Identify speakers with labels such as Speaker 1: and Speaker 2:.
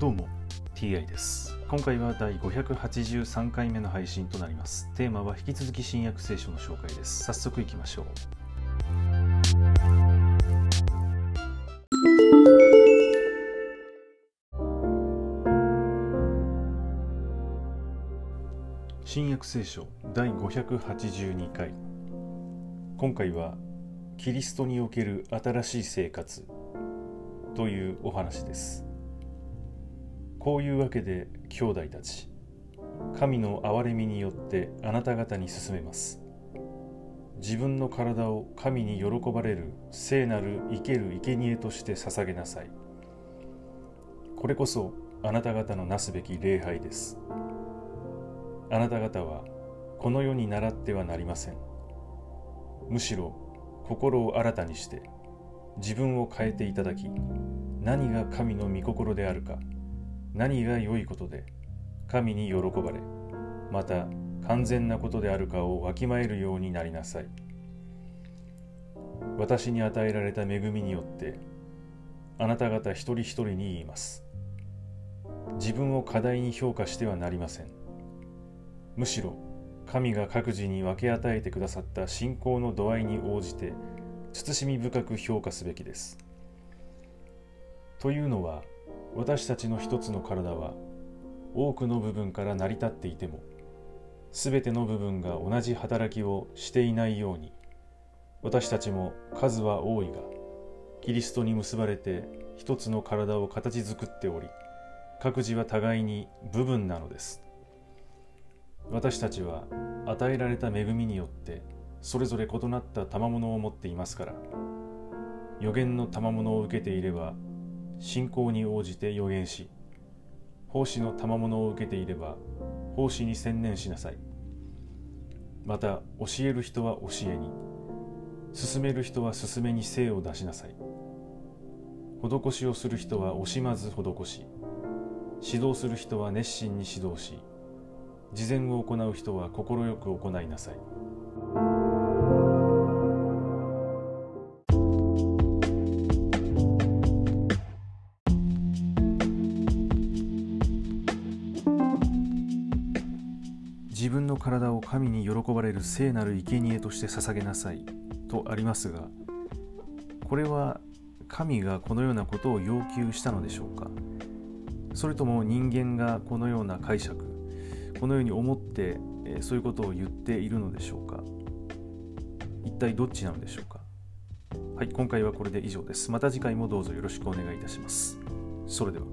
Speaker 1: どうも TI です。今回は第583回目の配信となります。テーマは引き続き新約聖書の紹介です。早速いきましょう。新約聖書第582回。今回はキリストにおける新しい生活というお話です。こういうわけで兄弟たち神の憐れみによってあなた方に進めます。自分の体を神に喜ばれる聖なる生ける生贄として捧げなさい。これこそあなた方のなすべき礼拝です。あなた方はこの世に倣ってはなりません。むしろ心を新たにして自分を変えていただき何が神の御心であるか何が良いことで神に喜ばれまた完全なことであるかをわきまえるようになりなさい。私に与えられた恵みによってあなた方一人一人に言います。自分を過大に評価してはなりません。むしろ神が各自に分け与えてくださった信仰の度合いに応じて慎み深く評価すべきです。というのは私たちの一つの体は多くの部分から成り立っていても全ての部分が同じ働きをしていないように私たちも数は多いがキリストに結ばれて一つの体を形作っており各自は互いに部分なのです。私たちは与えられた恵みによってそれぞれ異なった賜物を持っていますから予言の賜物を受けていれば信仰に応じて予言し奉仕の賜物を受けていれば奉仕に専念しなさいまた教える人は教えに進める人は進めに精を出しなさい施しをする人は惜しまず施し指導する人は熱心に指導し事前を行う人は快く行いなさい。自分の体を神に喜ばれる聖なる生贄として捧げなさい。とありますがこれは神がこのようなことを要求したのでしょうか？それとも人間がこのような解釈このように思ってそういうことを言っているのでしょうか？一体どっちなのでしょうか？はい今回はこれで以上です。また次回もどうぞよろしくお願いいたします。それでは。